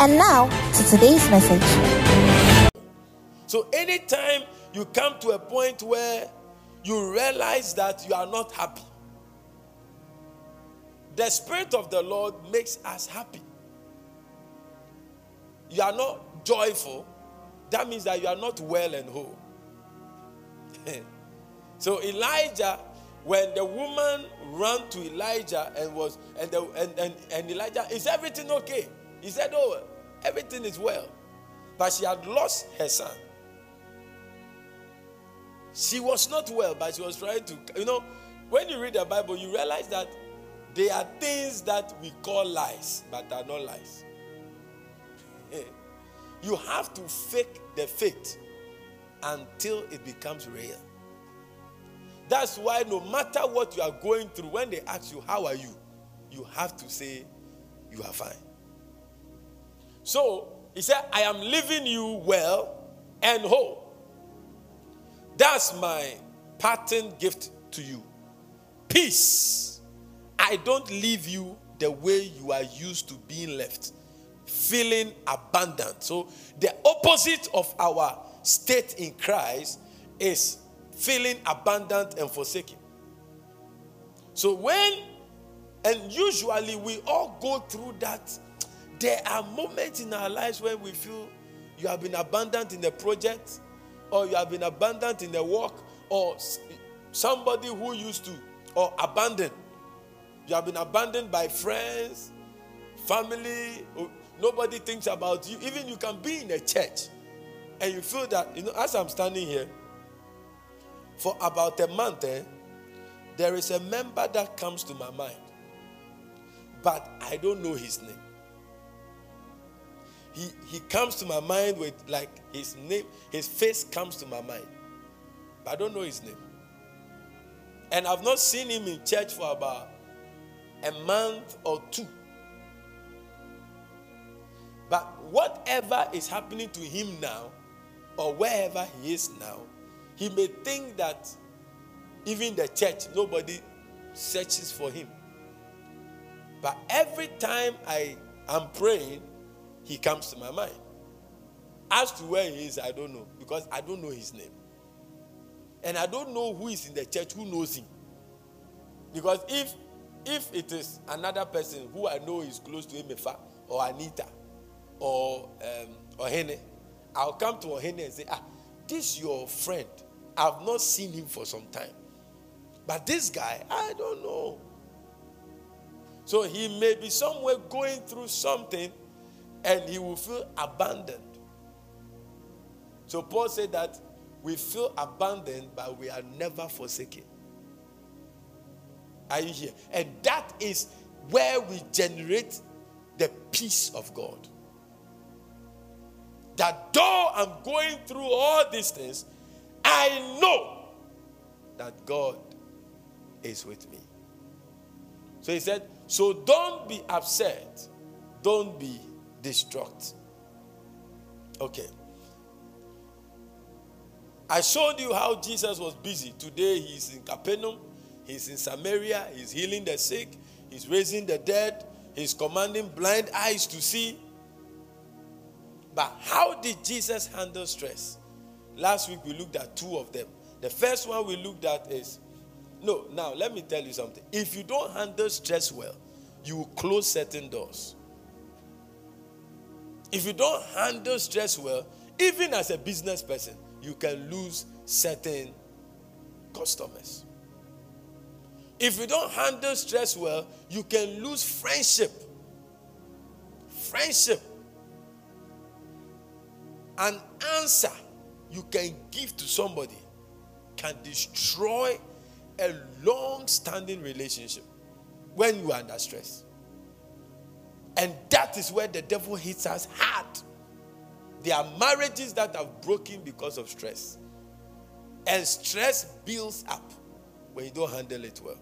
And now to today's message. So, anytime you come to a point where you realize that you are not happy, the Spirit of the Lord makes us happy. You are not joyful, that means that you are not well and whole. so, Elijah when the woman ran to Elijah and was and, the, and, and, and Elijah, is everything okay? He said, Oh, everything is well. But she had lost her son. She was not well, but she was trying to, you know, when you read the Bible, you realize that there are things that we call lies, but are not lies. you have to fake the faith until it becomes real. That's why no matter what you are going through, when they ask you, How are you? you have to say, You are fine. So he said, I am leaving you well and whole. That's my pattern gift to you. Peace. I don't leave you the way you are used to being left, feeling abandoned. So, the opposite of our state in Christ is feeling abandoned and forsaken. So, when, and usually we all go through that, there are moments in our lives when we feel you have been abandoned in a project, or you have been abandoned in a work, or somebody who used to, or abandoned. You have been abandoned by friends, family, nobody thinks about you. Even you can be in a church and you feel that, you know, as I'm standing here, for about a month, eh, there is a member that comes to my mind, but I don't know his name. He, he comes to my mind with like his name, his face comes to my mind, but I don't know his name. And I've not seen him in church for about a month or two. But whatever is happening to him now, or wherever he is now, he may think that even the church, nobody searches for him. But every time I am praying, he comes to my mind. As to where he is, I don't know because I don't know his name. And I don't know who is in the church who knows him. Because if if it is another person who I know is close to Emefa or Anita or um, or Hene, I'll come to Hene and say, ah, this your friend. I've not seen him for some time. But this guy, I don't know. So he may be somewhere going through something and he will feel abandoned. So Paul said that we feel abandoned, but we are never forsaken. Are you here? And that is where we generate the peace of God. That though I'm going through all these things, I know that God is with me. So he said, So don't be upset, don't be distraught. Okay. I showed you how Jesus was busy. Today he's in Capernaum, he's in Samaria, he's healing the sick, he's raising the dead, he's commanding blind eyes to see. But how did Jesus handle stress? Last week we looked at two of them. The first one we looked at is no, now let me tell you something. If you don't handle stress well, you will close certain doors. If you don't handle stress well, even as a business person, you can lose certain customers. If you don't handle stress well, you can lose friendship. Friendship. An answer you can give to somebody can destroy a long standing relationship when you are under stress. And that is where the devil hits us hard. There are marriages that have broken because of stress. And stress builds up when you don't handle it well.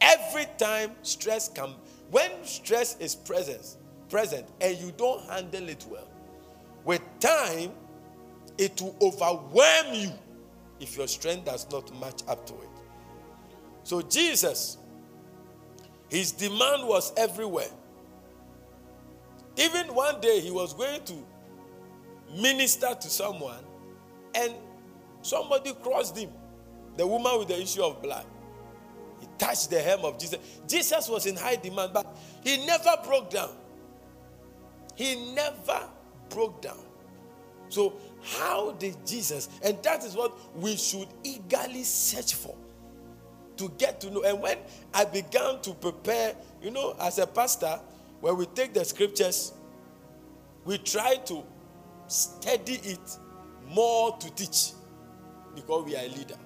Every time stress comes, when stress is present, present and you don't handle it well, with time, it will overwhelm you if your strength does not match up to it. So, Jesus, his demand was everywhere. Even one day, he was going to minister to someone, and somebody crossed him the woman with the issue of blood. He touched the hem of Jesus. Jesus was in high demand, but he never broke down. He never broke down. So, how did Jesus, and that is what we should eagerly search for to get to know. And when I began to prepare, you know, as a pastor, when we take the scriptures, we try to study it more to teach because we are a leader.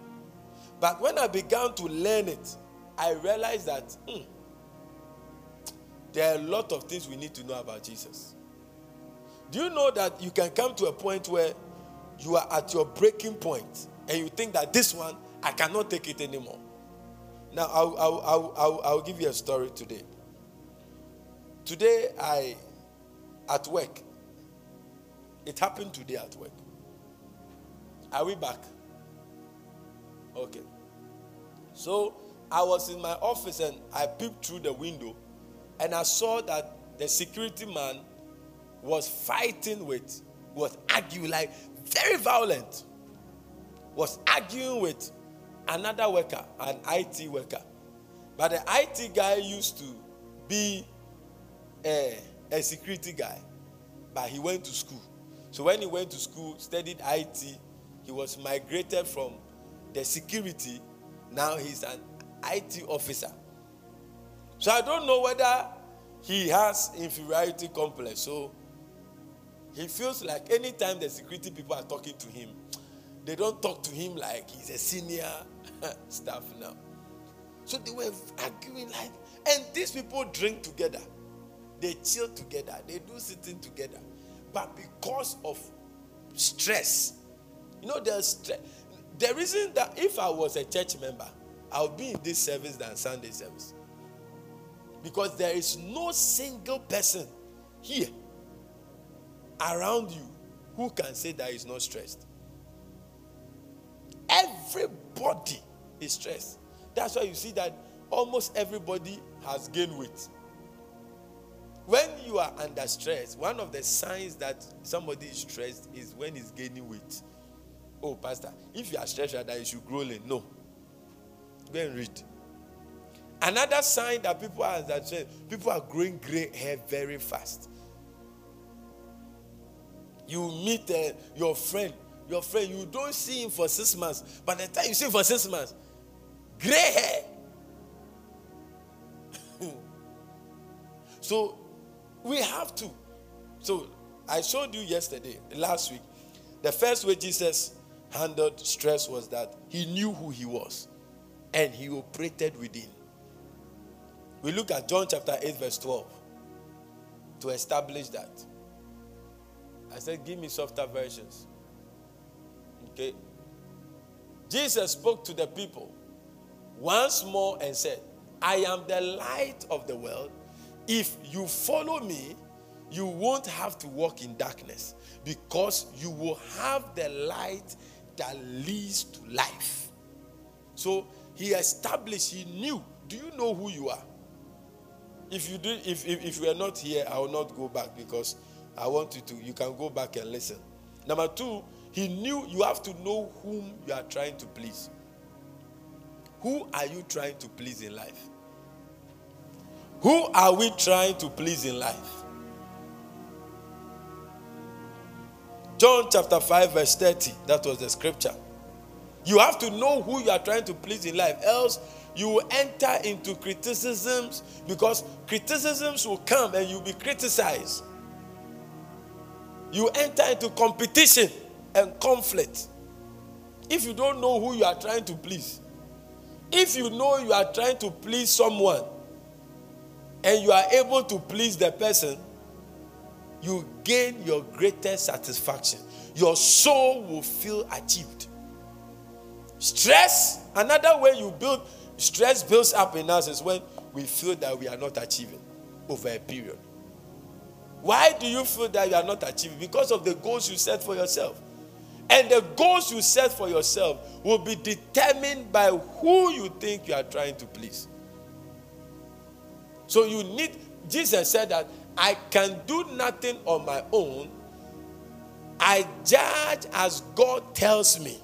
But when I began to learn it, I realized that hmm, there are a lot of things we need to know about Jesus. Do you know that you can come to a point where you are at your breaking point and you think that this one, I cannot take it anymore? Now, I'll, I'll, I'll, I'll, I'll give you a story today. Today, I, at work, it happened today at work. Are we back? Okay. So I was in my office and I peeped through the window and I saw that the security man was fighting with, was arguing, like very violent, was arguing with another worker, an IT worker. But the IT guy used to be a, a security guy, but he went to school. So when he went to school, studied IT, he was migrated from the security. Now he's an IT officer. So I don't know whether he has inferiority complex. So he feels like anytime the security people are talking to him, they don't talk to him like he's a senior staff now. So they were arguing like, and these people drink together, they chill together, they do sitting together. But because of stress, you know, there's stress. The reason that if I was a church member, I'll be in this service than Sunday service. Because there is no single person here around you who can say that he's not stressed. Everybody is stressed. That's why you see that almost everybody has gained weight. When you are under stress, one of the signs that somebody is stressed is when he's gaining weight. Oh, Pastor, if you are stressed that you should grow lean. No. Go and read. Another sign that people are that people are growing gray hair very fast. You meet uh, your friend, your friend, you don't see him for six months, but the time you see him for six months, gray hair. so we have to. So I showed you yesterday, last week, the first way Jesus handled stress was that he knew who he was and he operated within. We look at John chapter 8, verse 12 to establish that. I said, Give me softer versions. Okay. Jesus spoke to the people once more and said, I am the light of the world. If you follow me, you won't have to walk in darkness because you will have the light that leads to life. So he established, he knew. Do you know who you are? If you do, if, if, if you are not here, I will not go back because I want you to, you can go back and listen. Number two, he knew you have to know whom you are trying to please. Who are you trying to please in life? Who are we trying to please in life? John chapter 5, verse 30. That was the scripture. You have to know who you are trying to please in life, else you will enter into criticisms because criticisms will come and you'll be criticized. You enter into competition and conflict. If you don't know who you are trying to please, if you know you are trying to please someone and you are able to please the person, you gain your greatest satisfaction. Your soul will feel achieved. Stress, another way you build stress builds up in us is when we feel that we are not achieving over a period. Why do you feel that you are not achieving? Because of the goals you set for yourself. And the goals you set for yourself will be determined by who you think you are trying to please. So you need, Jesus said that I can do nothing on my own. I judge as God tells me.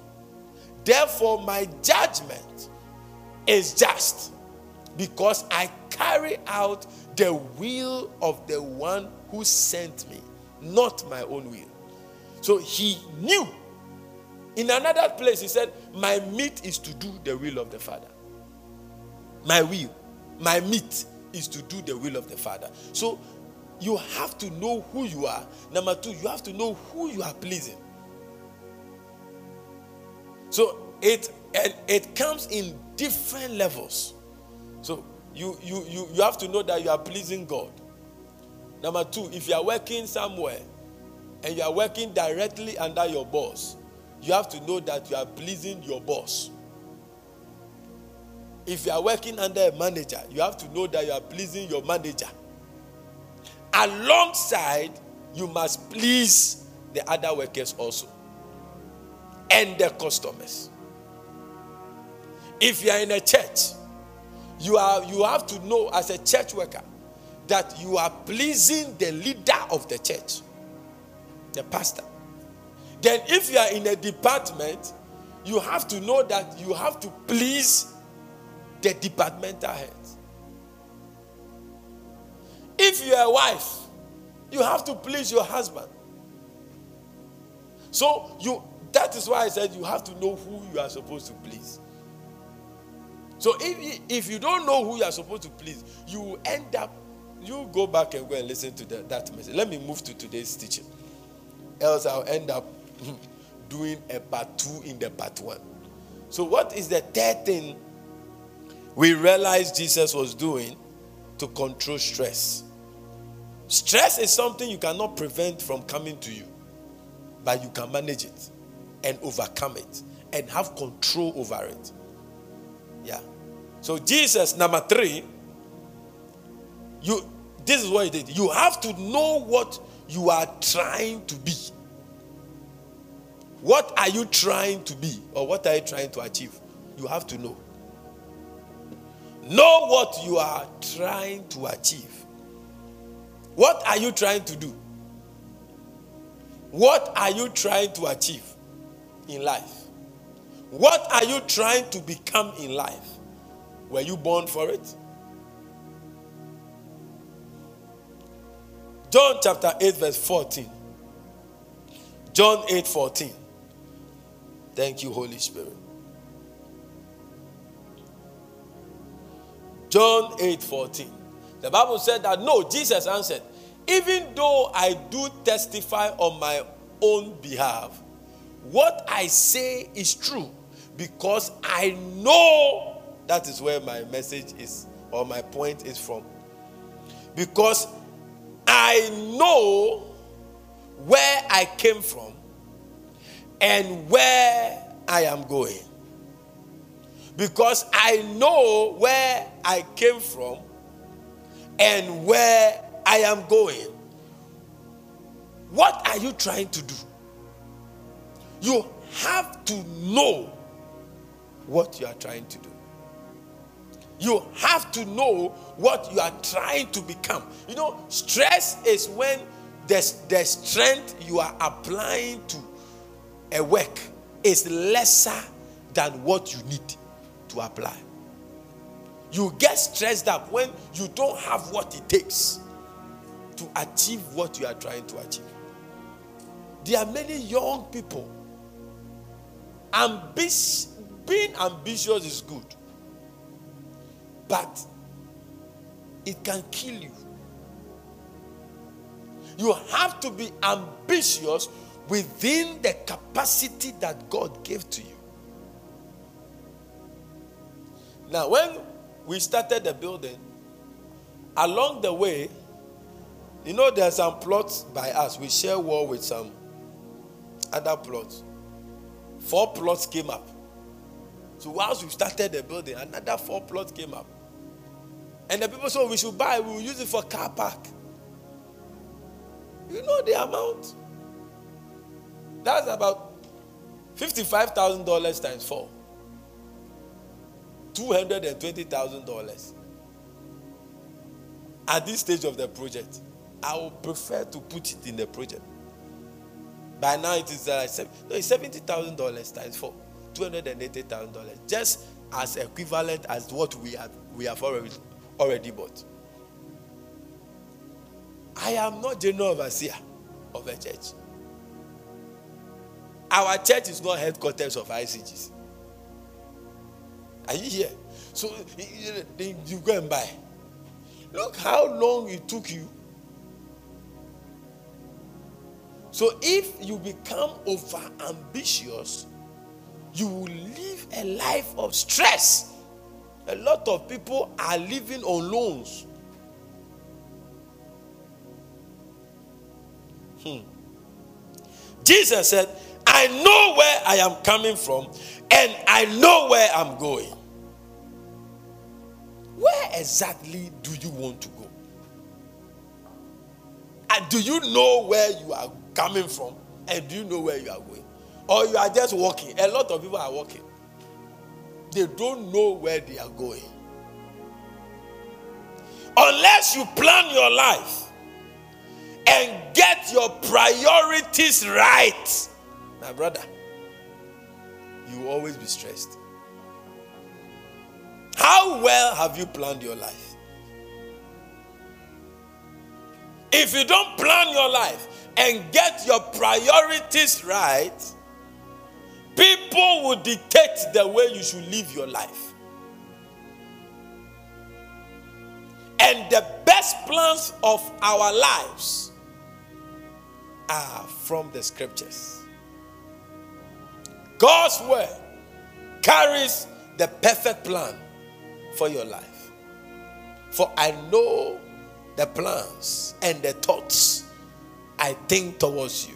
Therefore, my judgment is just because I carry out the will of the one who sent me, not my own will. So he knew. In another place, he said, My meat is to do the will of the Father. My will, my meat is to do the will of the Father. So you have to know who you are. Number two, you have to know who you are pleasing. So it and it comes in different levels. So you you you you have to know that you are pleasing God. Number two, if you are working somewhere and you are working directly under your boss, you have to know that you are pleasing your boss. If you are working under a manager, you have to know that you are pleasing your manager. Alongside, you must please the other workers also and the customers. If you are in a church, you, are, you have to know as a church worker that you are pleasing the leader of the church, the pastor. Then, if you are in a department, you have to know that you have to please the departmental heads. If you're a wife, you have to please your husband. So you that is why I said you have to know who you are supposed to please. So if if you don't know who you are supposed to please, you end up you go back and go and listen to the, that message. Let me move to today's teaching. Else I'll end up doing a part two in the part one. So what is the third thing we realized Jesus was doing to control stress? Stress is something you cannot prevent from coming to you, but you can manage it and overcome it and have control over it. Yeah. So Jesus, number three, you this is what he did. You have to know what you are trying to be. What are you trying to be? Or what are you trying to achieve? You have to know. Know what you are trying to achieve. What are you trying to do? What are you trying to achieve in life? What are you trying to become in life? Were you born for it? John chapter 8, verse 14. John 8 14. Thank you, Holy Spirit. John 8 14. The Bible said that no, Jesus answered, even though I do testify on my own behalf, what I say is true because I know that is where my message is or my point is from. Because I know where I came from and where I am going. Because I know where I came from and where I am going. What are you trying to do? You have to know what you are trying to do. You have to know what you are trying to become. You know, stress is when the, the strength you are applying to a work is lesser than what you need to apply. You get stressed up when you don't have what it takes to achieve what you are trying to achieve. There are many young people. Ambition, being ambitious is good, but it can kill you. You have to be ambitious within the capacity that God gave to you. Now, when we started the building, along the way, You know, there are some plots by us. We share wall with some other plots. Four plots came up. So once we started the building, another four plots came up. And the people said oh, we should buy, we will use it for car park. You know the amount? That's about $55,000 times four. $220,000. At this stage of the project, I would prefer to put it in the project. By now it is uh, no, it's seventy thousand dollars times four, two hundred and eighty thousand dollars, just as equivalent as what we have we have already already bought. I am not general overseer of a church. Our church is not headquarters of ICGC. Are you here? So you go and buy. Look how long it took you So if you become over ambitious, you will live a life of stress. A lot of people are living on loans. Hmm. Jesus said, I know where I am coming from and I know where I'm going. Where exactly do you want to go? And do you know where you are coming from and do you know where you are going? Or you are just walking. A lot of people are walking. They don't know where they are going. Unless you plan your life and get your priorities right, my brother, you will always be stressed. How well have you planned your life? If you don't plan your life, and get your priorities right, people will dictate the way you should live your life. And the best plans of our lives are from the scriptures. God's word carries the perfect plan for your life. For I know the plans and the thoughts I think towards you.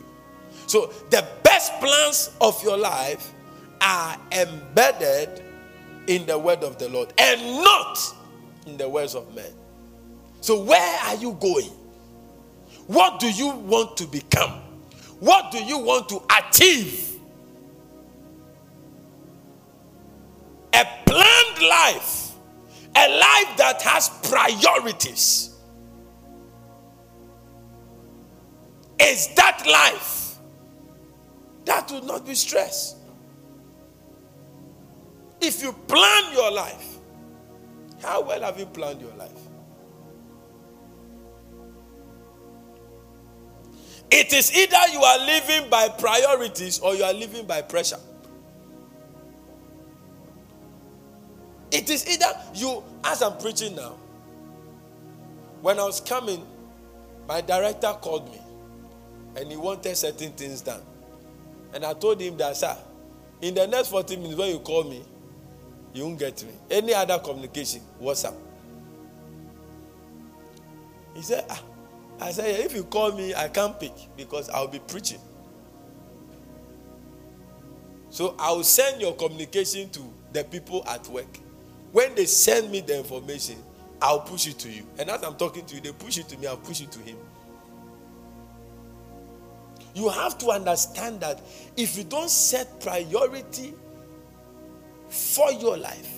So the best plans of your life are embedded in the word of the Lord and not in the words of men. So where are you going? What do you want to become? What do you want to achieve? Life, a life that has priorities is that life that will not be stress. If you plan your life, how well have you planned your life? It is either you are living by priorities or you are living by pressure. It is either you, as I'm preaching now, when I was coming, my director called me and he wanted certain things done. And I told him that, sir, in the next 40 minutes when you call me, you won't get me. Any other communication, WhatsApp. He said, ah. I said, if you call me, I can't pick because I'll be preaching. So I'll send your communication to the people at work. When they send me the information, I'll push it to you. And as I'm talking to you, they push it to me, I'll push it to him. You have to understand that if you don't set priority for your life,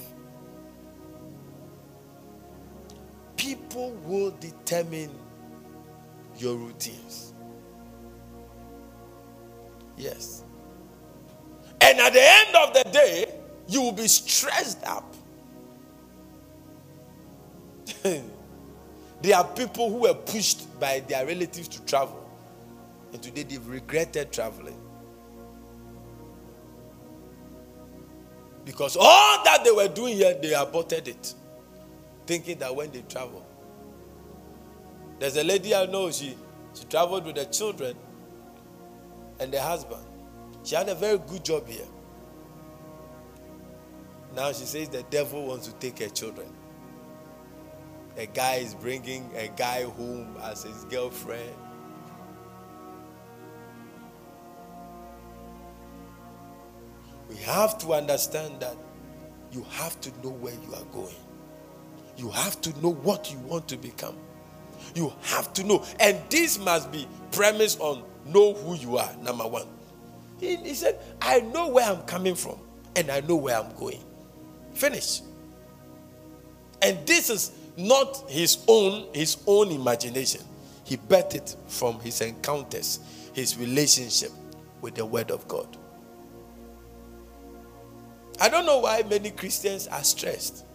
people will determine your routines. Yes. And at the end of the day, you will be stressed up. there are people who were pushed by their relatives to travel. And today they've regretted traveling. Because all that they were doing here, they aborted it. Thinking that when they travel. There's a lady I know, she, she traveled with her children and her husband. She had a very good job here. Now she says the devil wants to take her children. A guy is bringing a guy home as his girlfriend. We have to understand that you have to know where you are going. You have to know what you want to become. You have to know. And this must be premised on know who you are, number one. He, he said, I know where I'm coming from and I know where I'm going. Finish. And this is not his own his own imagination. He bet it from his encounters, his relationship with the word of God. I don't know why many Christians are stressed.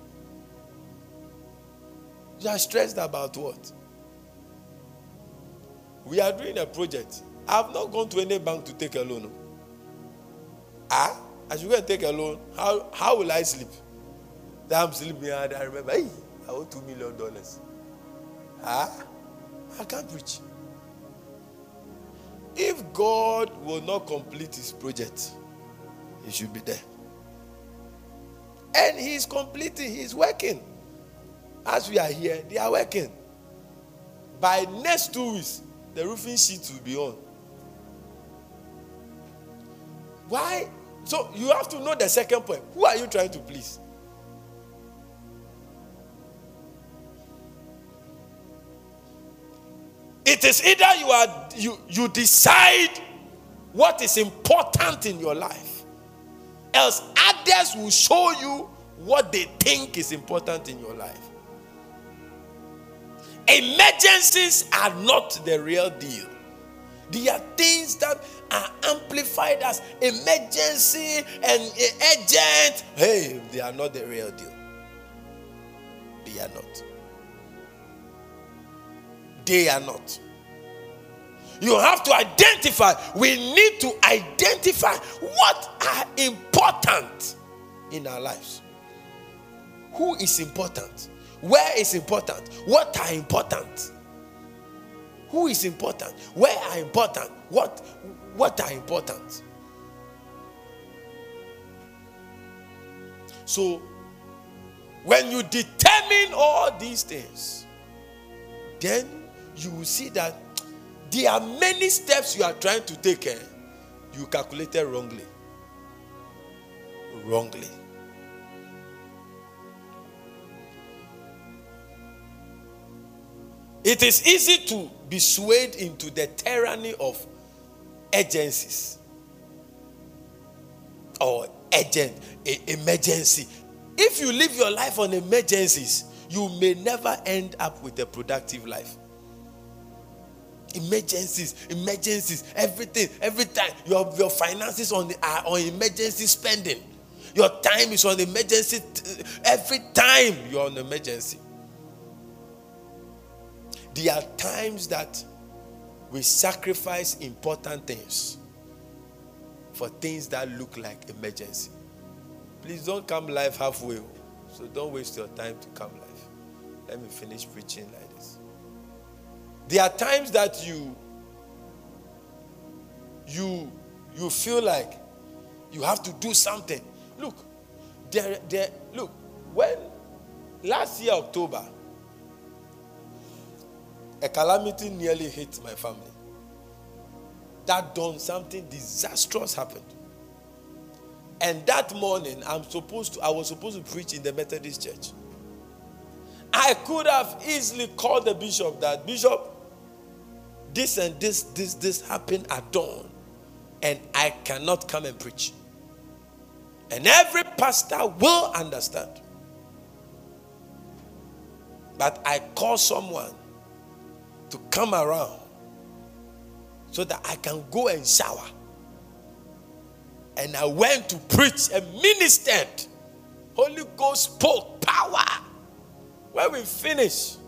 You are stressed about what? We are doing a project. I have not gone to any bank to take a loan. Ah, I should go and take a loan. How, how will I sleep? That I'm sleeping and I remember, hey, owe two million dollars. Huh? I can't preach. If God will not complete his project, he should be there. And he's completing, he's working. As we are here, they are working. By next two weeks, the roofing sheet will be on. Why? So you have to know the second point. Who are you trying to please? It is either you are you you decide what is important in your life, else others will show you what they think is important in your life. Emergencies are not the real deal. They are things that are amplified as emergency and urgent. Hey, they are not the real deal. They are not. They are not. You have to identify. We need to identify what are important in our lives. Who is important? Where is important? What are important? Who is important? Where are important? What what are important? So when you determine all these things, then you will see that there are many steps you are trying to take. Eh? You calculated wrongly. Wrongly. It is easy to be swayed into the tyranny of agencies or agent emergency. If you live your life on emergencies, you may never end up with a productive life. Emergencies, emergencies, everything, every time your, your finances on the are on emergency spending. Your time is on emergency. Every time you're on emergency. There are times that we sacrifice important things for things that look like emergency. Please don't come live halfway. So don't waste your time to come live. Let me finish preaching like. There are times that you you you feel like you have to do something. Look, there, there, look, when last year October, a calamity nearly hit my family. That dawn, something disastrous happened. And that morning, I'm supposed to, I was supposed to preach in the Methodist church. I could have easily called the bishop that bishop, this and this, this, this happened at dawn, and I cannot come and preach. And every pastor will understand. But I call someone to come around so that I can go and shower. And I went to preach and ministered. Holy Ghost spoke power. When we finished,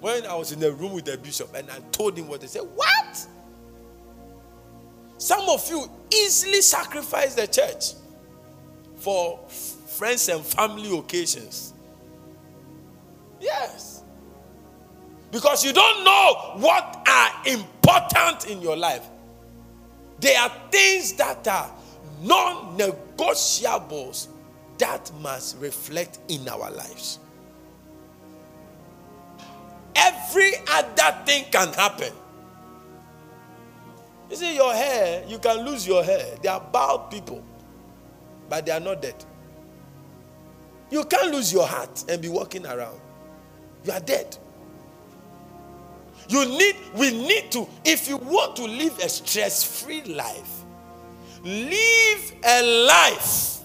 when I was in the room with the bishop and I told him what they said, What? Some of you easily sacrifice the church for friends and family occasions. Yes. Because you don't know what are important in your life. There are things that are non negotiables that must reflect in our lives. Every other thing can happen. You see, your hair, you can lose your hair. They are bald people, but they are not dead. You can't lose your heart and be walking around. You are dead. You need, we need to, if you want to live a stress free life, live a life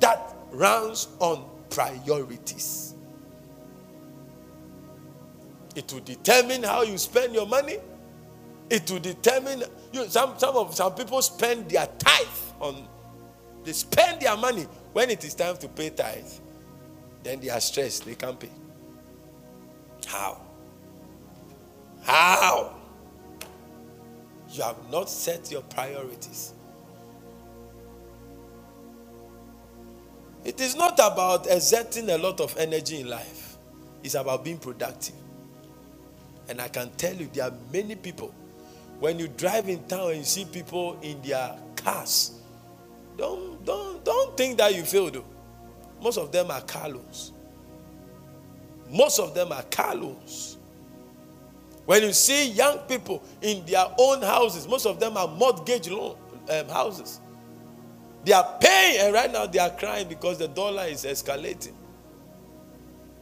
that runs on priorities. It will determine how you spend your money. It will determine you, some, some of some people spend their tithe on they spend their money when it is time to pay tithe. Then they are stressed, they can't pay. How? How? You have not set your priorities. It is not about exerting a lot of energy in life, it's about being productive. And I can tell you, there are many people. When you drive in town and you see people in their cars, don't, don't, don't think that you failed. Most of them are car loans. Most of them are car loans. When you see young people in their own houses, most of them are mortgage loan um, houses. They are paying, and right now they are crying because the dollar is escalating.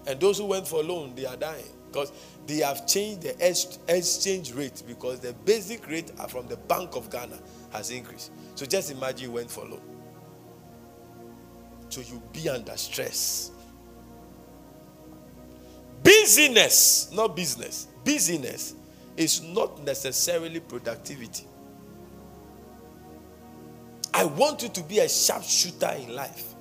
And those who went for loan, they are dying because they have changed the exchange rate because the basic rate from the Bank of Ghana has increased. So just imagine you went for loan. So you be under stress. Busyness, not business. Busyness is not necessarily productivity. I want you to be a sharpshooter in life.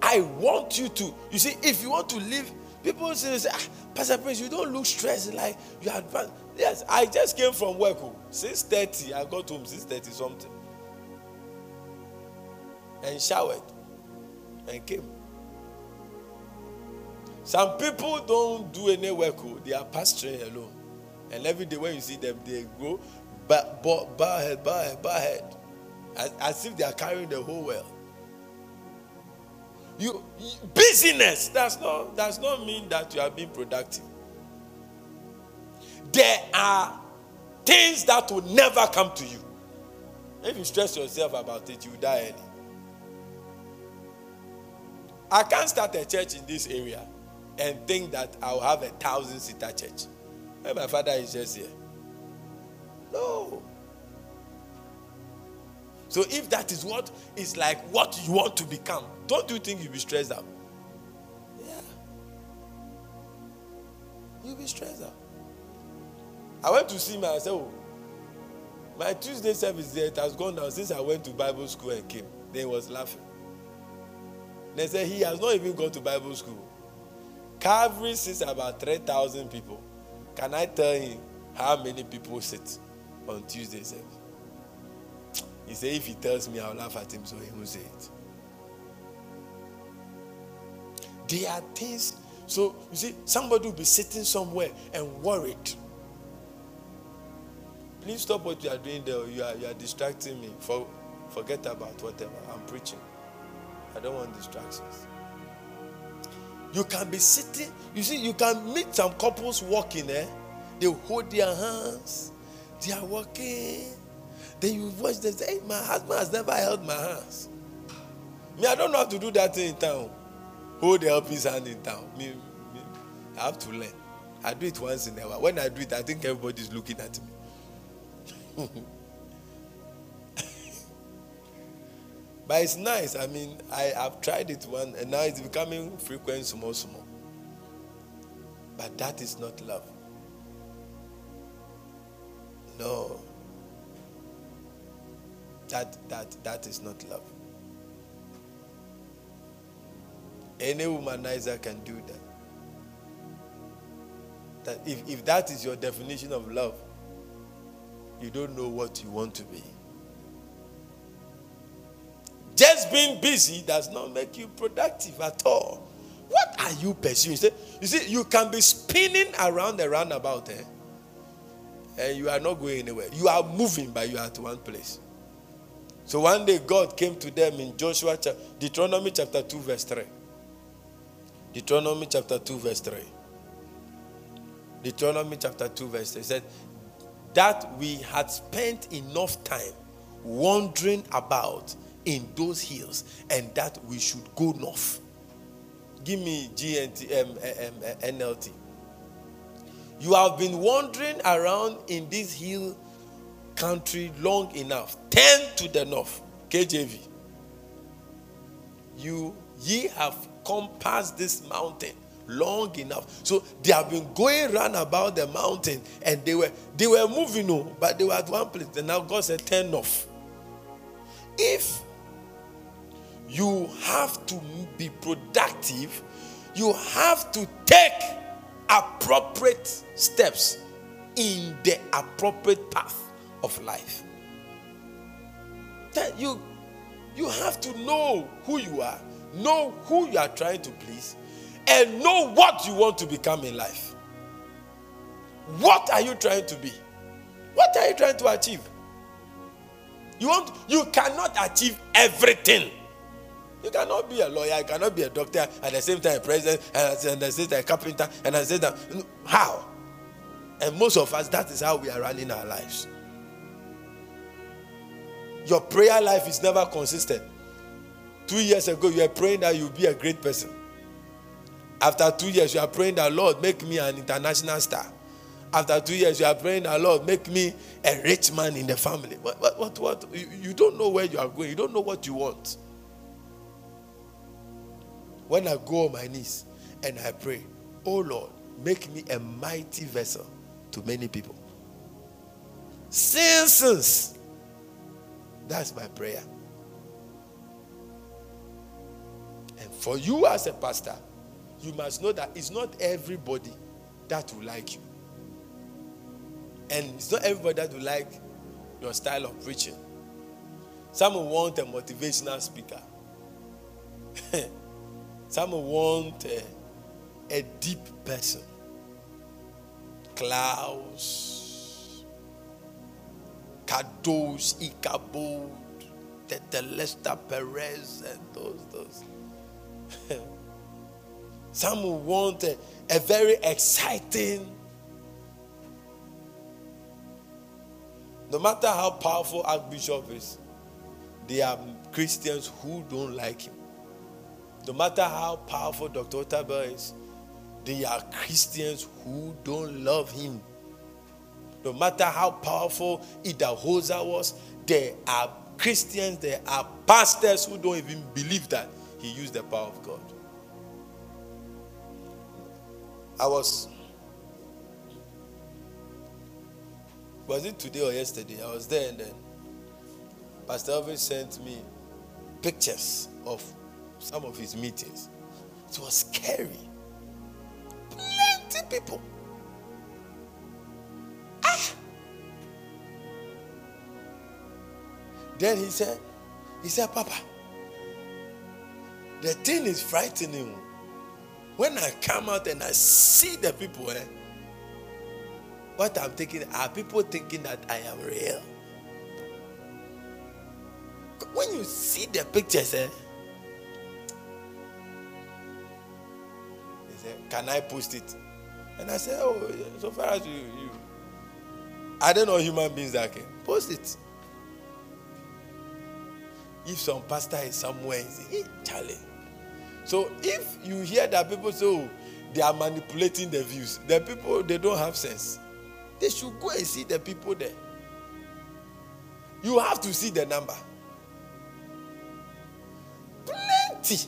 I want you to, you see, if you want to live, people say, ah, Pastor Prince, you don't look stressed like you are advanced. Yes, I just came from work. 6.30, I got home 6.30 something. And showered and came. Some people don't do any work, oh, they are pastoring alone. And every day when you see them, they go, bar head, bar head, bar head as, as if they are carrying the whole world. You, busyness does not does not mean that you are being productive. There are things that will never come to you. If you stress yourself about it, you die early. I can't start a church in this area and think that I'll have a thousand seater church. My father is just here. No. So if that is what is like what you want to become, don't you think you'll be stressed out? Yeah. You'll be stressed out. I went to see my I said, Oh, my Tuesday service there it has gone down since I went to Bible school and came. Then he was laughing. They said he has not even gone to Bible school. Calvary sits about 3,000 people. Can I tell him how many people sit on Tuesday service? He said, if he tells me, I'll laugh at him, so he won't say it. There are things. So, you see, somebody will be sitting somewhere and worried. Please stop what you are doing there. You are, you are distracting me. For, forget about whatever. I'm preaching. I don't want distractions. You can be sitting. You see, you can meet some couples walking, eh? They hold their hands. They are walking. Then you watch them say, hey, my husband has never held my hands. Me, I don't know how to do that thing in town. Hold the help his hand in town. Me, me, I have to learn. I do it once in a while. When I do it, I think everybody's looking at me. but it's nice. I mean, I have tried it one, and now it's becoming frequent, small, small. But that is not love. No. That that that is not love. Any womanizer can do that. That if, if that is your definition of love, you don't know what you want to be. Just being busy does not make you productive at all. What are you pursuing? You see, you can be spinning around the roundabout, eh? and you are not going anywhere. You are moving, but you are at one place. So one day God came to them in Joshua, Deuteronomy chapter 2, verse 3. Deuteronomy chapter 2, verse 3. Deuteronomy chapter 2, verse 3 said, That we had spent enough time wandering about in those hills and that we should go north. Give me GNT, um, um, um, NLT. You have been wandering around in this hill country long enough. Turn to the north. KJV. You ye have come past this mountain long enough. So they have been going round about the mountain and they were they were moving on, but they were at one place. And now God said, turn off. If you have to be productive, you have to take appropriate steps in the appropriate path of life. That you you have to know who you are, know who you are trying to please, and know what you want to become in life. What are you trying to be? What are you trying to achieve? You want you cannot achieve everything. You cannot be a lawyer, you cannot be a doctor, at the same time a president, and at the same time a carpenter, and at the same time how? And most of us, that is how we are running our lives. Your prayer life is never consistent. Two years ago, you were praying that you'll be a great person. After two years, you are praying that Lord, make me an international star. After two years, you are praying that Lord, make me a rich man in the family. What, what, what, what? You, you don't know where you are going. You don't know what you want. When I go on my knees and I pray, Oh Lord, make me a mighty vessel to many people. Since that's my prayer. And for you as a pastor, you must know that it's not everybody that will like you. And it's not everybody that will like your style of preaching. Some will want a motivational speaker. Some will want a, a deep person. Klaus, Kadosh, Ichabod, the Lester Perez, and those, those. Some will want a, a very exciting, no matter how powerful Archbishop is, there are Christians who don't like him. No matter how powerful Dr. Otabil is, there are Christians who don't love him. No matter how powerful Idahosa was, there are Christians, there are pastors who don't even believe that he used the power of God. I was, was it today or yesterday? I was there and then Pastor Elvis sent me pictures of some of his meetings. It was scary. Plenty people. Then he said, he said, Papa, the thing is frightening. When I come out and I see the people, eh, what I'm thinking, are people thinking that I am real? When you see the pictures, eh, he said, Can I post it? And I said, Oh, so far as you, you I don't know human beings that can post it. If some pastor is somewhere, he Charlie. So if you hear that people say, oh, they are manipulating the views, the people they don't have sense. They should go and see the people there. You have to see the number. Plenty.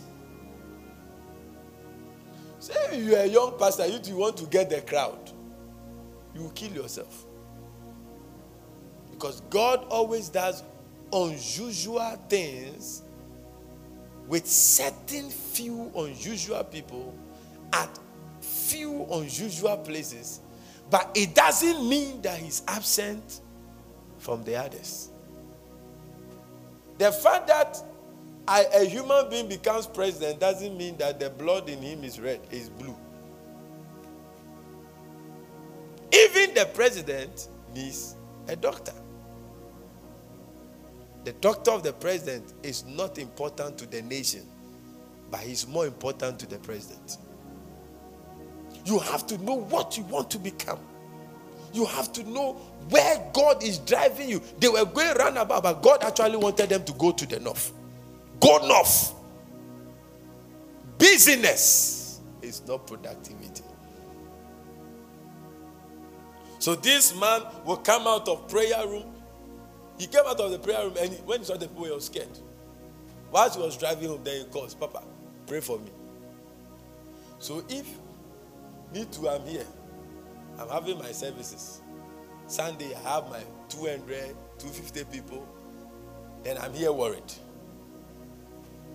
Say you are a young pastor, you, you want to get the crowd, you will kill yourself. Because God always does unusual things with certain few unusual people at few unusual places, but it doesn't mean that he's absent from the others. The fact that I, a human being becomes president doesn't mean that the blood in him is red, is blue. Even the president needs a doctor. The doctor of the president is not important to the nation, but he's more important to the president. You have to know what you want to become. You have to know where God is driving you. They were going roundabout, but God actually wanted them to go to the north. Go north. Business is not productivity. So this man will come out of prayer room. He came out of the prayer room and when he saw the people, he was scared. Whilst he was driving home, then he calls, Papa, pray for me. So if me too, I'm here. I'm having my services. Sunday, I have my 200, 250 people. Then I'm here worried.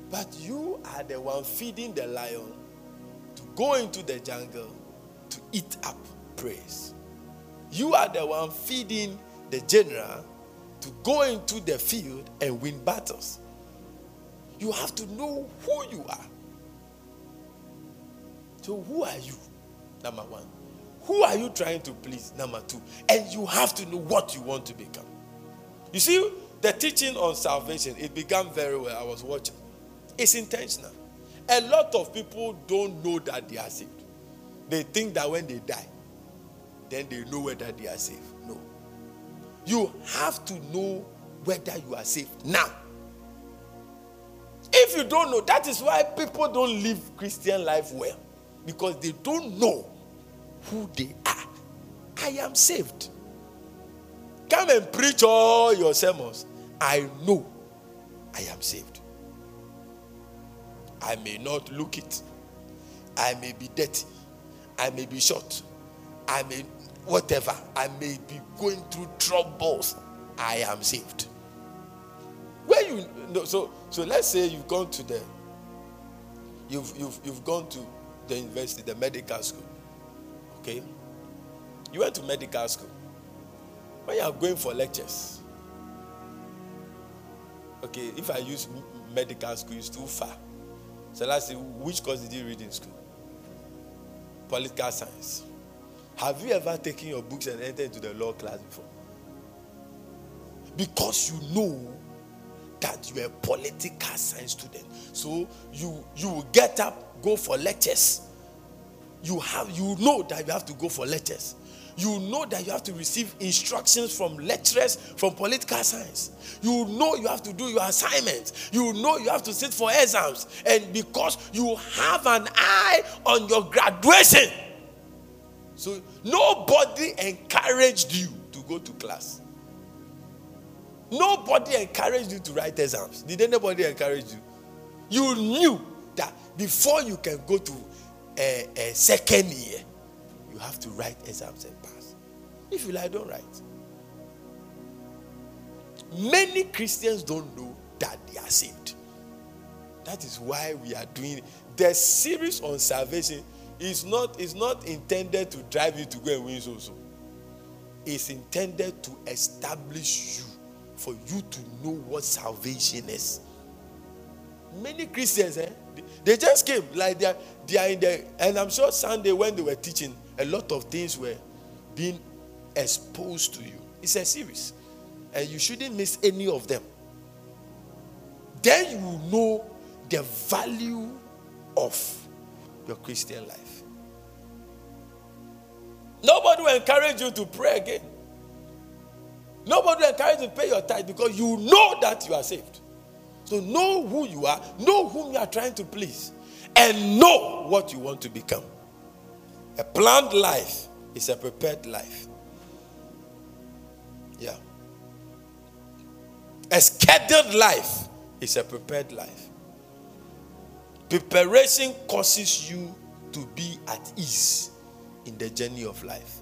But you are the one feeding the lion to go into the jungle to eat up praise. You are the one feeding the general to go into the field and win battles. You have to know who you are. So, who are you? Number one. Who are you trying to please? Number two. And you have to know what you want to become. You see, the teaching on salvation, it began very well. I was watching. It's intentional. A lot of people don't know that they are saved. They think that when they die, then they know whether they are saved. You have to know whether you are saved now. If you don't know, that is why people don't live Christian life well because they don't know who they are. I am saved. Come and preach all your sermons. I know I am saved. I may not look it. I may be dirty. I may be short. I may, whatever. I may be going through troubles. I am saved. Where you no, so so let's say you've gone to the you've you've you've gone to the university, the medical school. Okay? You went to medical school. When you are going for lectures, okay, if I use medical school, it's too far. So let's see, which course did you read in school? Political science. Have you ever taken your books and entered into the law class before? Because you know that you're a political science student. So you you will get up, go for lectures. You have you know that you have to go for lectures. You know that you have to receive instructions from lecturers from political science. You know you have to do your assignments. You know you have to sit for exams. And because you have an eye on your graduation, so nobody encouraged you to go to class. Nobody encouraged you to write exams. Did anybody encourage you? You knew that before you can go to a, a second year, you have to write exams and pass. If you like, don't write. Many Christians don't know that they are saved. That is why we are doing the series on salvation is not is not intended to drive you to go and win also. It's intended to establish you for you to know what salvation is. Many Christians, eh, they just came like they are, they are in the, and I'm sure Sunday when they were teaching, a lot of things were being exposed to you. It's a series, and you shouldn't miss any of them. Then you know the value of your Christian life. Nobody will encourage you to pray again. Nobody will encourage you to pay your tithe because you know that you are saved. So know who you are, know whom you are trying to please, and know what you want to become. A planned life is a prepared life. Yeah. A scheduled life is a prepared life. Preparation causes you to be at ease in the journey of life.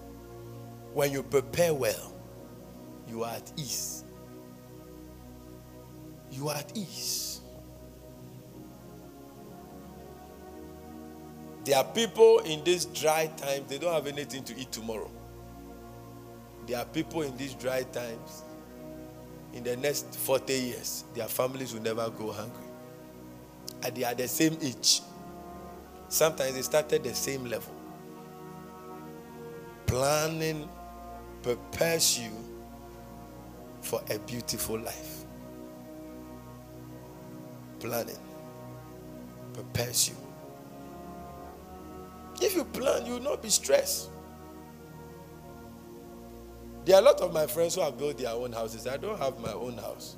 When you prepare well, you are at ease. You are at ease. There are people in this dry time, they don't have anything to eat tomorrow. There are people in these dry times, in the next 40 years, their families will never go hungry. And they are the same age. Sometimes they started the same level. Planning prepares you for a beautiful life. Planning prepares you. If you plan, you will not be stressed. There are a lot of my friends who have built their own houses. I don't have my own house.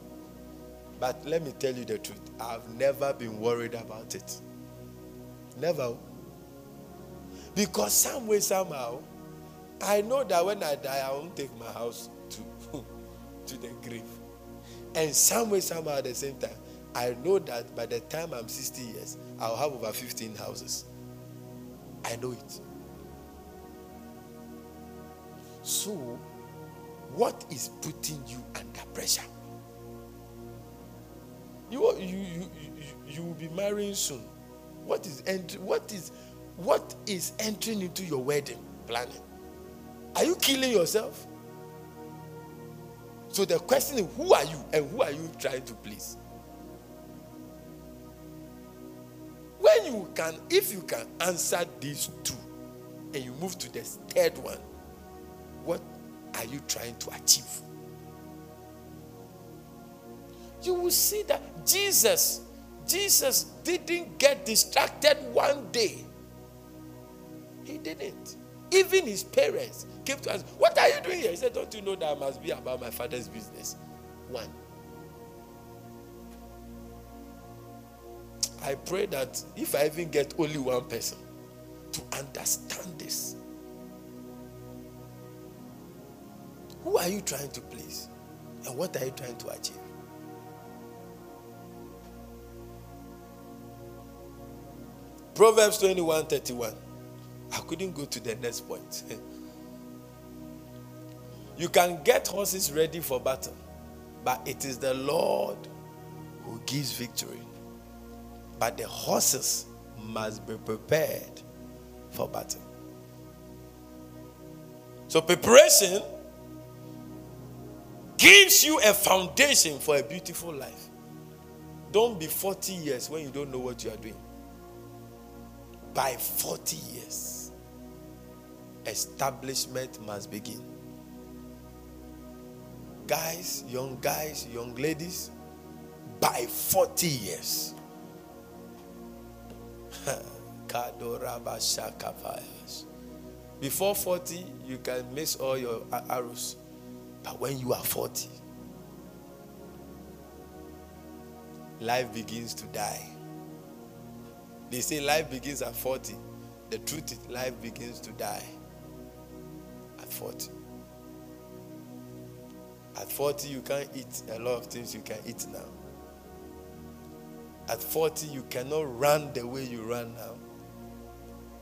But let me tell you the truth. I've never been worried about it. Never. Because some way, somehow, I know that when I die, I won't take my house to, to the grave. And somewhere, somehow, at the same time, I know that by the time I'm 60 years, I'll have over 15 houses. I know it. So, what is putting you under pressure? You, you, you, you, will be marrying soon. What is, ent- what, is, what is entering into your wedding planning? Are you killing yourself? So the question is who are you and who are you trying to please? When you can, if you can answer these two and you move to the third one, what are you trying to achieve? You will see that Jesus, Jesus didn't get distracted one day. He didn't. Even his parents came to us. What are you doing here? He said, Don't you know that I must be about my father's business? One. I pray that if I even get only one person to understand this, who are you trying to please? And what are you trying to achieve? Proverbs 21 31. I couldn't go to the next point. you can get horses ready for battle, but it is the Lord who gives victory. But the horses must be prepared for battle. So, preparation gives you a foundation for a beautiful life. Don't be 40 years when you don't know what you are doing. By 40 years, establishment must begin. Guys, young guys, young ladies, by 40 years, Before 40, you can miss all your arrows. But when you are 40, life begins to die. They say life begins at 40. The truth is, life begins to die 40. At 40, you can't eat a lot of things you can eat now. At 40, you cannot run the way you run now.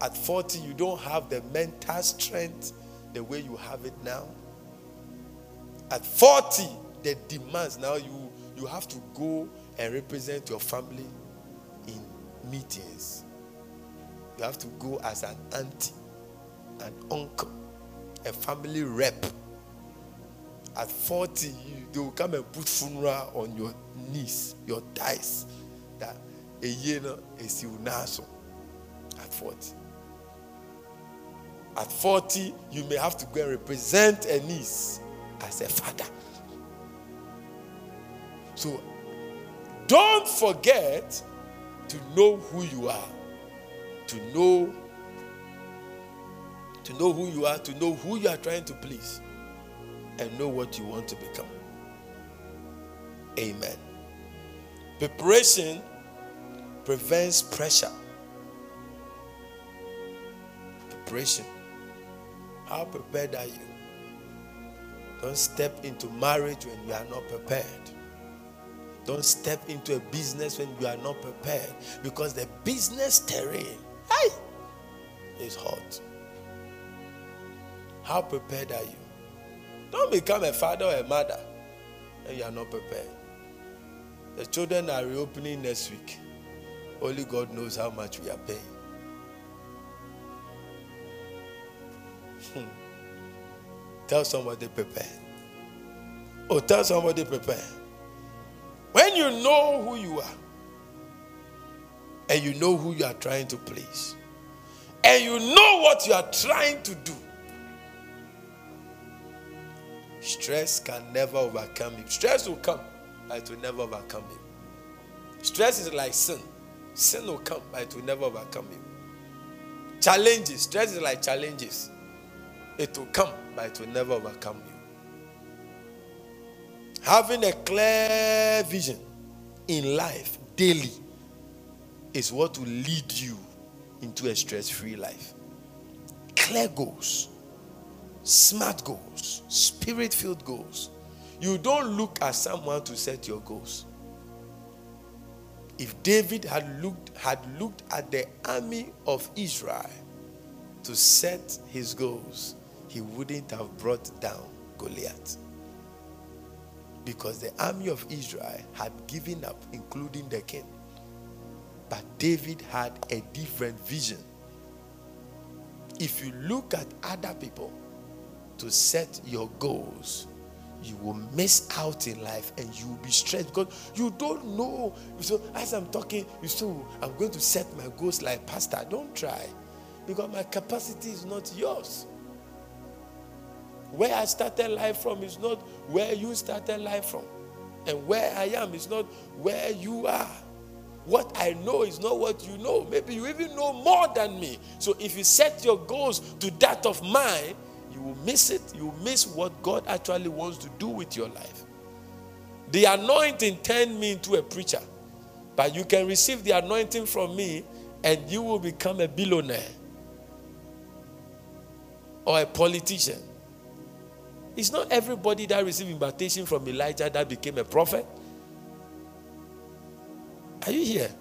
At 40, you don't have the mental strength the way you have it now. At 40, the demands now you you have to go and represent your family in meetings. You have to go as an auntie, an uncle, a family rep. At 40, you, they will come and put funeral on your knees, your thighs that a year is naso at 40. At 40, you may have to go and represent a niece as a father. So don't forget to know who you are, to know to know who you are, to know who you are trying to please, and know what you want to become. Amen. Preparation prevents pressure. Preparation. How prepared are you? Don't step into marriage when you are not prepared. Don't step into a business when you are not prepared because the business terrain hey, is hot. How prepared are you? Don't become a father or a mother and you are not prepared. The children are reopening next week. Only God knows how much we are paying. Hmm. Tell somebody prepare. Oh, tell somebody prepare. When you know who you are, and you know who you are trying to please, and you know what you are trying to do, stress can never overcome you. Stress will come but it will never overcome you. Stress is like sin. Sin will come, but it will never overcome you. Challenges. Stress is like challenges. It will come, but it will never overcome you. Having a clear vision in life daily is what will lead you into a stress free life. Clear goals, smart goals, spirit filled goals. You don't look at someone to set your goals. If David had looked, had looked at the army of Israel to set his goals, he wouldn't have brought down Goliath. Because the army of Israel had given up, including the king. But David had a different vision. If you look at other people to set your goals, you will miss out in life and you will be stressed because you don't know. So, as I'm talking, you say, I'm going to set my goals like Pastor. Don't try because my capacity is not yours. Where I started life from is not where you started life from. And where I am is not where you are. What I know is not what you know. Maybe you even know more than me. So if you set your goals to that of mine, you will miss it. You will miss what God actually wants to do with your life. The anointing turned me into a preacher. But you can receive the anointing from me and you will become a billionaire or a politician. It's not everybody that received invitation from Elijah that became a prophet. Are you here?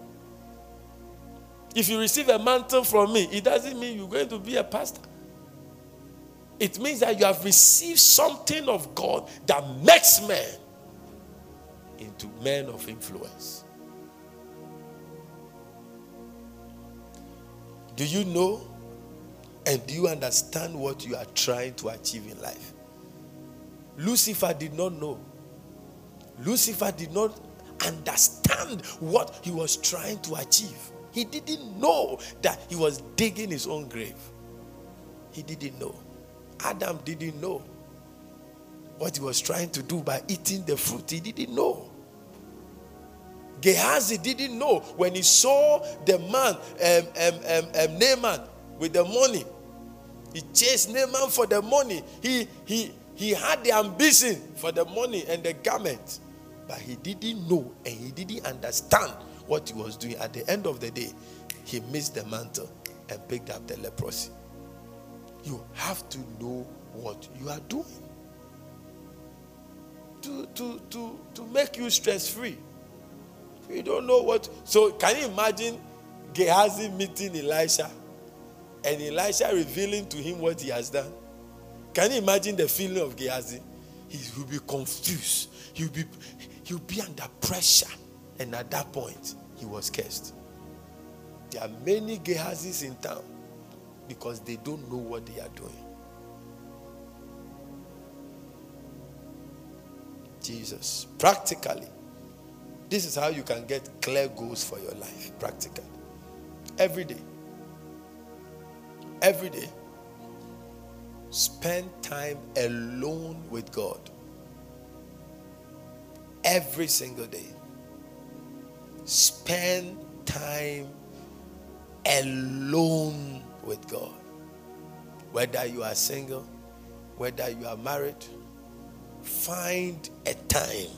If you receive a mantle from me, it doesn't mean you're going to be a pastor. It means that you have received something of God that makes men into men of influence. Do you know and do you understand what you are trying to achieve in life? Lucifer did not know. Lucifer did not understand what he was trying to achieve. He didn't know that he was digging his own grave. He didn't know. Adam didn't know what he was trying to do by eating the fruit. He didn't know. Gehazi didn't know when he saw the man, um, um, um, um, Naaman, with the money. He chased Naaman for the money. He, he, he had the ambition for the money and the garment. But he didn't know and he didn't understand what he was doing. At the end of the day, he missed the mantle and picked up the leprosy. You have to know what you are doing to, to, to, to make you stress free. You don't know what. So, can you imagine Gehazi meeting Elisha and Elisha revealing to him what he has done? Can you imagine the feeling of Gehazi? He will be confused. He will be, he will be under pressure. And at that point, he was cursed. There are many Gehazis in town because they don't know what they are doing. Jesus. Practically, this is how you can get clear goals for your life. Practically. Every day. Every day. Spend time alone with God. Every single day. Spend time alone with God. Whether you are single, whether you are married, find a time.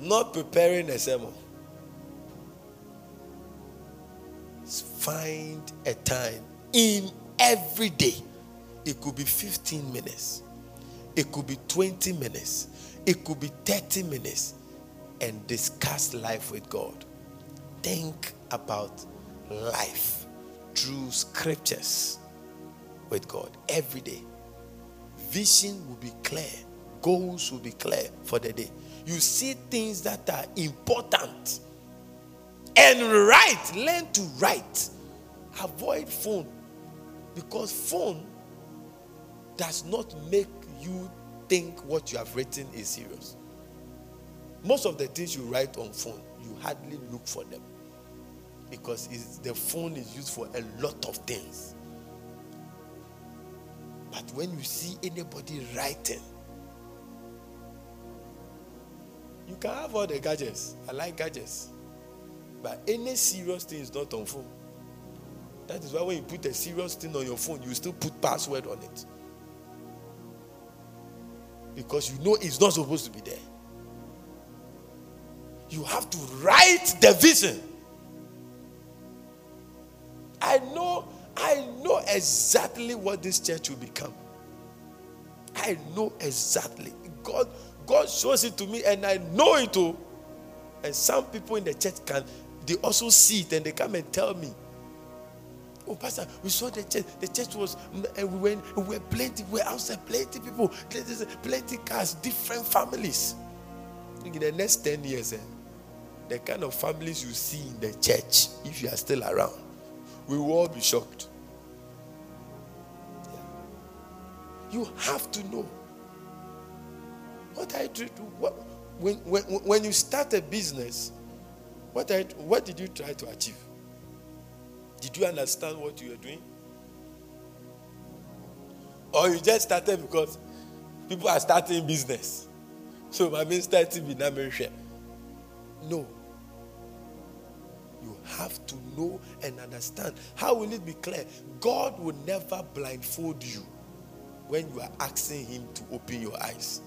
Not preparing a sermon. Find a time in every day. It could be 15 minutes, it could be 20 minutes, it could be 30 minutes, and discuss life with God. Think about life through scriptures with God every day. Vision will be clear, goals will be clear for the day. You see things that are important and write, learn to write. Avoid phone because phone does not make you think what you have written is serious. Most of the things you write on phone, you hardly look for them because the phone is used for a lot of things. But when you see anybody writing, you can have all the gadgets. I like gadgets. But any serious thing is not on phone. That is why when you put a serious thing on your phone, you still put password on it. Because you know it's not supposed to be there. You have to write the vision. I know, I know exactly what this church will become. I know exactly. God, God shows it to me, and I know it too. And some people in the church can they also see it and they come and tell me. Oh, Pastor, we saw the church. The church was, and we went, we were plenty, we were outside, plenty people, plenty cars, different families. In the next 10 years, eh, the kind of families you see in the church, if you are still around, we will all be shocked. Yeah. You have to know. What I do, what, when, when, when you start a business, what, I, what did you try to achieve? Did you understand what you were doing? Or you just started because people are starting business. So my starting with No. You have to know and understand. How will it be clear? God will never blindfold you when you are asking Him to open your eyes.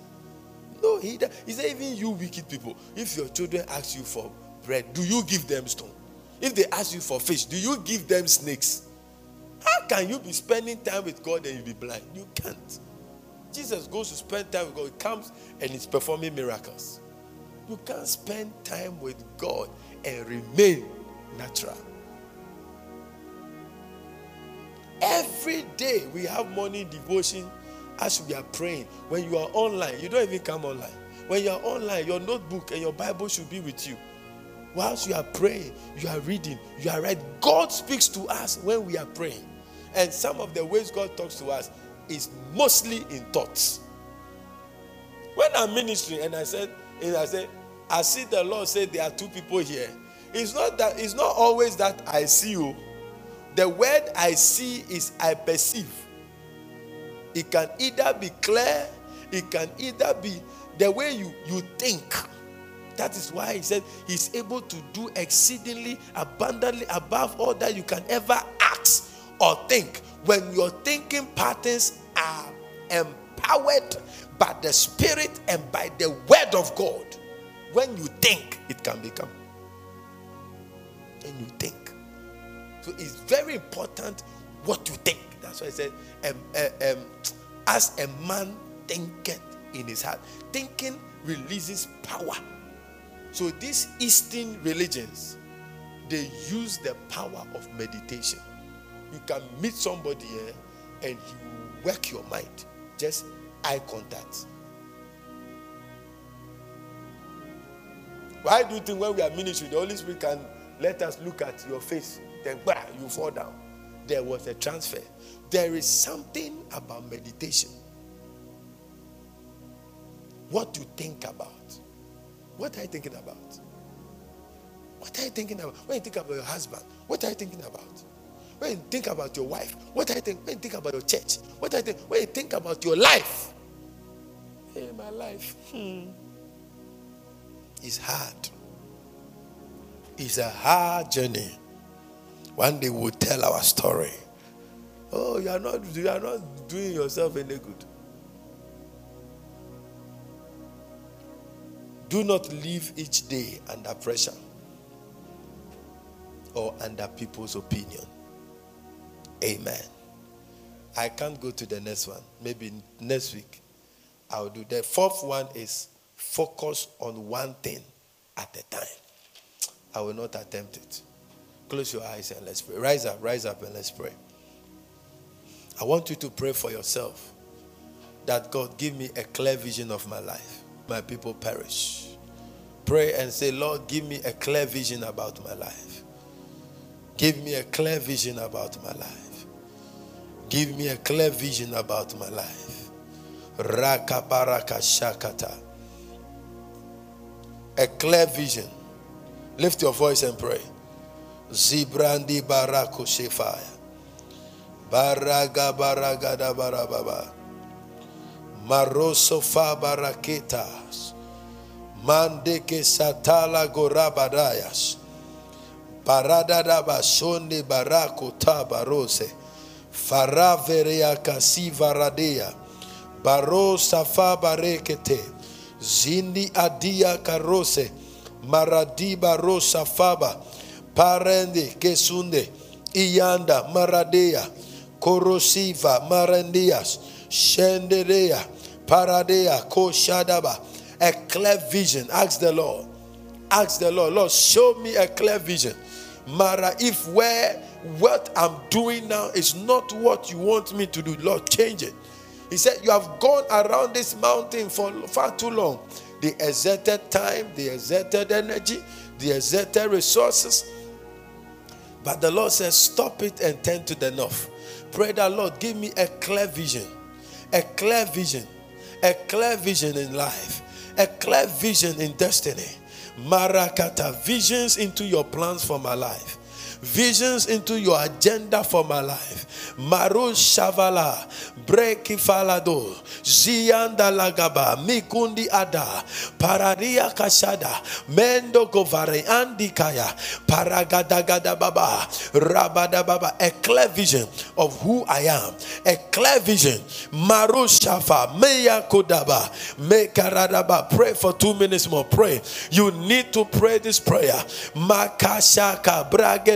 No, He, he said, even you wicked people, if your children ask you for bread, do you give them stone? If they ask you for fish, do you give them snakes? How can you be spending time with God and you be blind? You can't. Jesus goes to spend time with God. He comes and he's performing miracles. You can't spend time with God and remain natural. Every day we have morning devotion as we are praying. When you are online, you don't even come online. When you are online, your notebook and your Bible should be with you. Whilst you are praying, you are reading, you are right. God speaks to us when we are praying. And some of the ways God talks to us is mostly in thoughts. When I'm ministering and I said, and I said, I see the Lord say there are two people here. It's not that it's not always that I see you. The word I see is I perceive. It can either be clear, it can either be the way you, you think. That is why he said he's able to do exceedingly abundantly above all that you can ever ask or think. When your thinking patterns are empowered by the Spirit and by the Word of God, when you think, it can become. When you think. So it's very important what you think. That's why I said, um, uh, um, as a man thinketh in his heart, thinking releases power so these Eastern religions, they use the power of meditation. You can meet somebody here and he work your mind. Just eye contact. Why do you think when we are ministry, the Holy Spirit can let us look at your face, then bah, you fall down? There was a transfer. There is something about meditation. What you think about what are you thinking about? What are you thinking about? When you think about your husband, what are you thinking about? When you think about your wife, what are you thinking? When you think about your church, what are you thinking? When you think about your life, hey, my life, hmm, it's hard. It's a hard journey. One day we'll tell our story. Oh, you are not you are not doing yourself any good. Do not live each day under pressure or under people's opinion. Amen. I can't go to the next one. Maybe next week I'll do. The fourth one is focus on one thing at a time. I will not attempt it. Close your eyes and let's pray. Rise up, rise up and let's pray. I want you to pray for yourself that God give me a clear vision of my life my people perish. Pray and say, Lord, give me a clear vision about my life. Give me a clear vision about my life. Give me a clear vision about my life. Raka baraka shakata. A clear vision. Lift your voice and pray. Zibrandi barako shefaya. Baraga baragada barababa. Maroso fa baraketas. Mandeke satala gorabadayas. Baradadaba sonde barakota barose. Faraverea kasi varadea. Baro safa barekete. Zindi adia karose. Maradi Rosa safaba. Parende kesunde. Iyanda maradea. Korosiva marandias. Shenderea. Paradea koshadaba. A clear vision. Ask the Lord. Ask the Lord, Lord, show me a clear vision. Mara, if where what I'm doing now is not what you want me to do, Lord, change it. He said, You have gone around this mountain for far too long. The exerted time, the exerted energy, the exerted resources. But the Lord says, Stop it and turn to the north. Pray that, Lord, give me a clear vision, a clear vision, a clear vision in life, a clear vision in destiny. Marakata, visions into your plans for my life visions into your agenda for my life. Maru Shavala, Breki Falado, Zianda Lagaba, Mikundi Ada, Pararia Kashada, Mendo Govare, Andikaya, Paragadagada Baba, Rabada Baba, a clear vision of who I am, a clear vision. Maru Shafa, Meya Kodaba, Mekaradaba. Pray for two minutes more. Pray. You need to pray this prayer. Makashaka,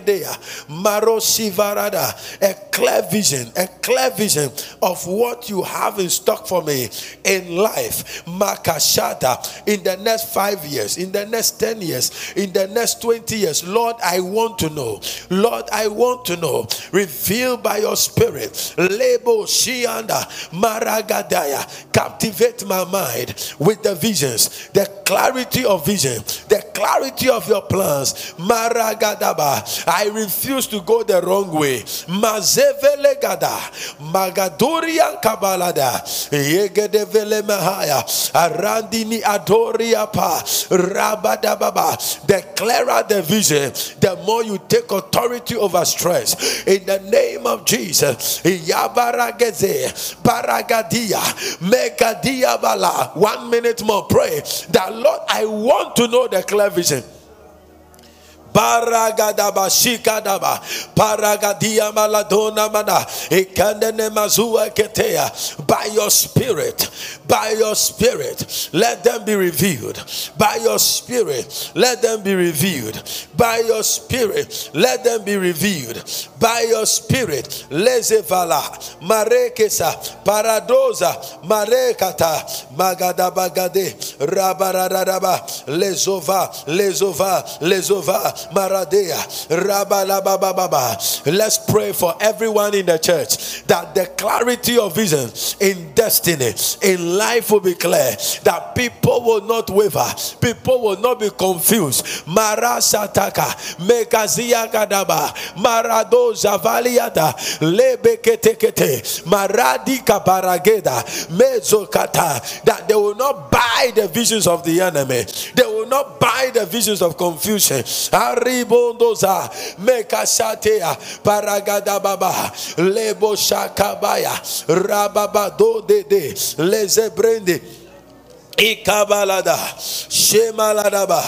Bragede. Marosivarada, a clear vision, a clear vision of what you have in stock for me in life. Makashada, in the next five years, in the next 10 years, in the next 20 years. Lord, I want to know. Lord, I want to know. Reveal by your spirit. Lebo Shianda Maragadaya. Captivate my mind with the visions, the clarity of vision, the clarity of your plans. Maragadaba. I refuse to go the wrong way. Mazevele gada, magadoria kabalada, yegedevele mahaya, arandini adoria pa, rabadababa. The clearer the vision, the more you take authority over stress. In the name of Jesus, yabarageze, baragadia, megadia bala. One minute more, pray that Lord, I want to know the clear vision. Baragadaba shikadaba paragadia maladona mana. Ikandene mazua ketea. By your spirit. By your spirit. Let them be revealed. By your spirit. Let them be revealed. By your spirit. Let them be revealed. By your spirit. Lezevala marekesa. Paradoza. Marekata. Magadabagade rabararaba lezova. Lezova. Lezova Maradea, Rabalabababa. Let's pray for everyone in the church that the clarity of vision in destiny, in life will be clear, that people will not waver, people will not be confused. Marasataka, Mekazia Gadaba, Marado Zavaliada, Lebeketekete, Maradika Barageda, Mezokata, that they will not buy the visions of the enemy, they will not buy the visions of confusion. Aribondoza Mekashatea Paragada Baba Lebo Shakabaya Rababado de de Lezebrende Ikabalada, Shemaladaba,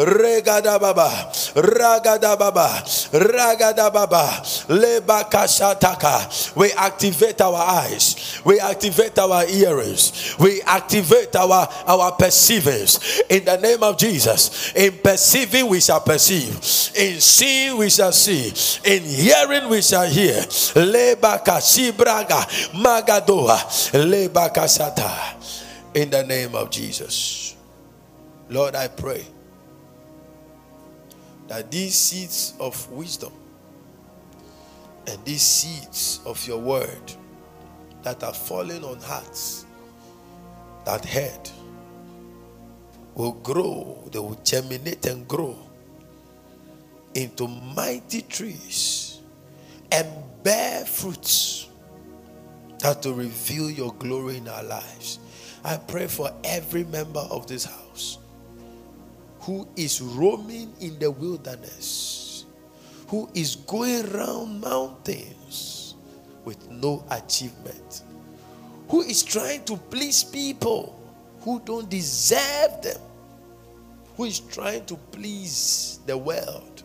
Regadababa, Ragadababa, Ragadababa, Lebakashataka. We activate our eyes, we activate our earrings, we activate our, our perceivings in the name of Jesus. In perceiving, we shall perceive, in seeing, we shall see, in hearing, we shall hear. Lebakashibraga, Magadoa, Lebakasata in the name of Jesus. Lord, I pray that these seeds of wisdom and these seeds of your word that are falling on hearts that head will grow, they will germinate and grow into mighty trees and bear fruits that will reveal your glory in our lives. I pray for every member of this house who is roaming in the wilderness, who is going around mountains with no achievement, who is trying to please people who don't deserve them, who is trying to please the world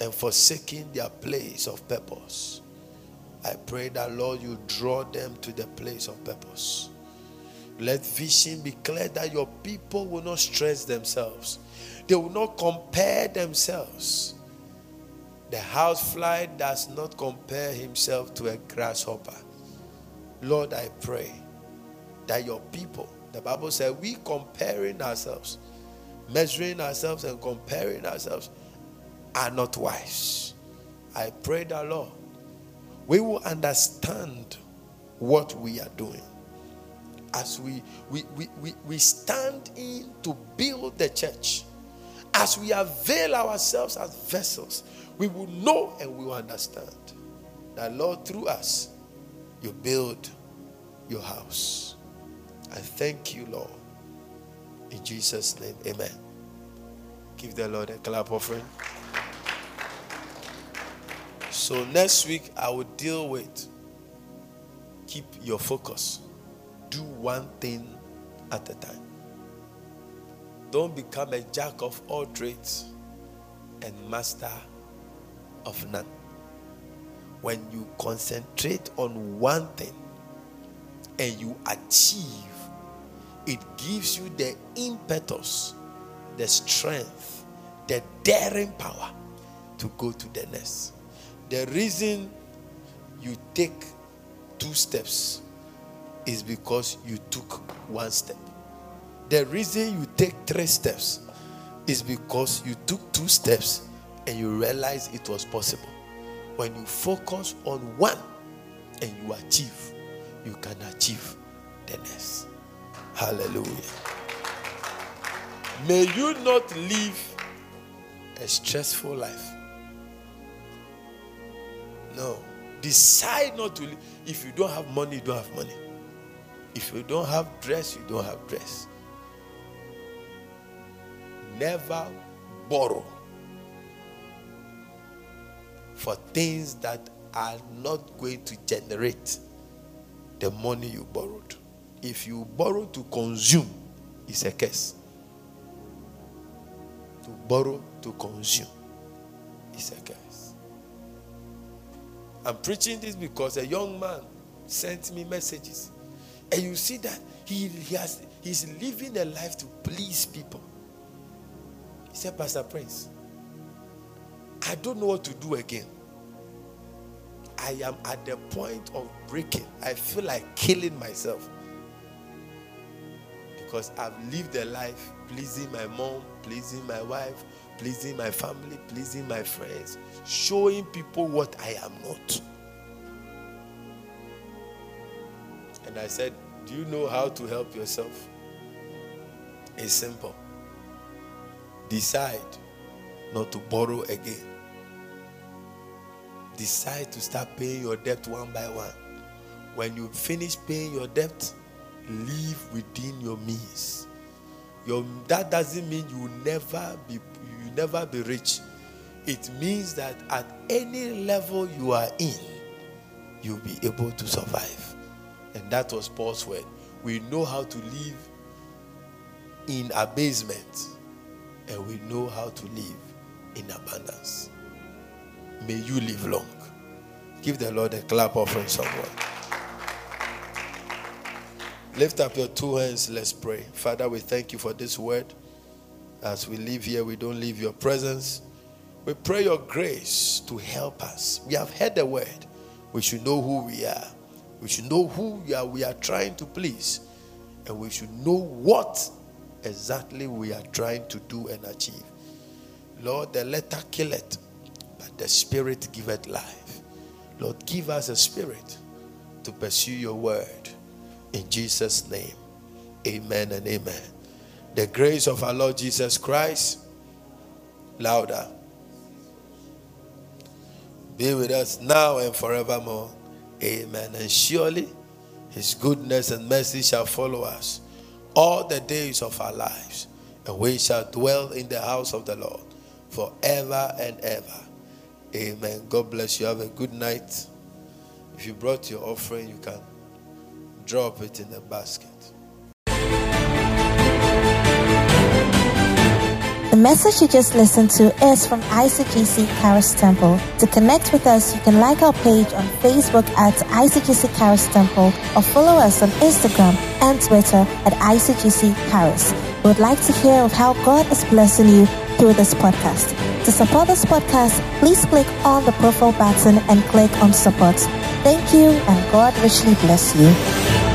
and forsaking their place of purpose. I pray that, Lord, you draw them to the place of purpose. Let vision be clear that your people will not stress themselves, they will not compare themselves. The housefly does not compare himself to a grasshopper. Lord, I pray that your people, the Bible said, we comparing ourselves, measuring ourselves and comparing ourselves are not wise. I pray that, Lord, we will understand what we are doing as we, we, we, we, we stand in to build the church, as we avail ourselves as vessels, we will know and we will understand that, Lord, through us, you build your house. I thank you, Lord. In Jesus' name, amen. Give the Lord a clap offering. So next week I will deal with keep your focus. Do one thing at a time. Don't become a jack of all trades and master of none. When you concentrate on one thing and you achieve, it gives you the impetus, the strength, the daring power to go to the next. The reason you take two steps is because you took one step. The reason you take three steps is because you took two steps and you realize it was possible. When you focus on one and you achieve, you can achieve the next. Hallelujah. May you not live a stressful life. No. Decide not to live. If you don't have money, you don't have money. If you don't have dress, you don't have dress. Never borrow for things that are not going to generate the money you borrowed. If you borrow to consume, it's a curse. To borrow to consume is a curse. I'm preaching this because a young man sent me messages. And you see that he, he has he's living a life to please people. He said, Pastor Prince, I don't know what to do again. I am at the point of breaking. I feel like killing myself. Because I've lived a life pleasing my mom, pleasing my wife, pleasing my family, pleasing my friends, showing people what I am not. And I said, Do you know how to help yourself? It's simple. Decide not to borrow again. Decide to start paying your debt one by one. When you finish paying your debt, live within your means. Your, that doesn't mean you will never be you never be rich. It means that at any level you are in, you'll be able to survive. And that was Paul's word. We know how to live in abasement, and we know how to live in abundance. May you live long. Give the Lord a clap offering someone. Lift up your two hands. Let's pray. Father, we thank you for this word. As we live here, we don't leave your presence. We pray your grace to help us. We have heard the word. We should know who we are. We should know who we are, we are trying to please. And we should know what exactly we are trying to do and achieve. Lord, the letter killeth, but the spirit giveth life. Lord, give us a spirit to pursue your word. In Jesus' name, amen and amen. The grace of our Lord Jesus Christ, louder, be with us now and forevermore. Amen. And surely his goodness and mercy shall follow us all the days of our lives, and we shall dwell in the house of the Lord forever and ever. Amen. God bless you. Have a good night. If you brought your offering, you can drop it in the basket. The message you just listened to is from ICGC Charis Temple. To connect with us, you can like our page on Facebook at ICGC Charis Temple or follow us on Instagram and Twitter at ICGC Charis. We would like to hear of how God is blessing you through this podcast. To support this podcast, please click on the profile button and click on support. Thank you and God richly bless you.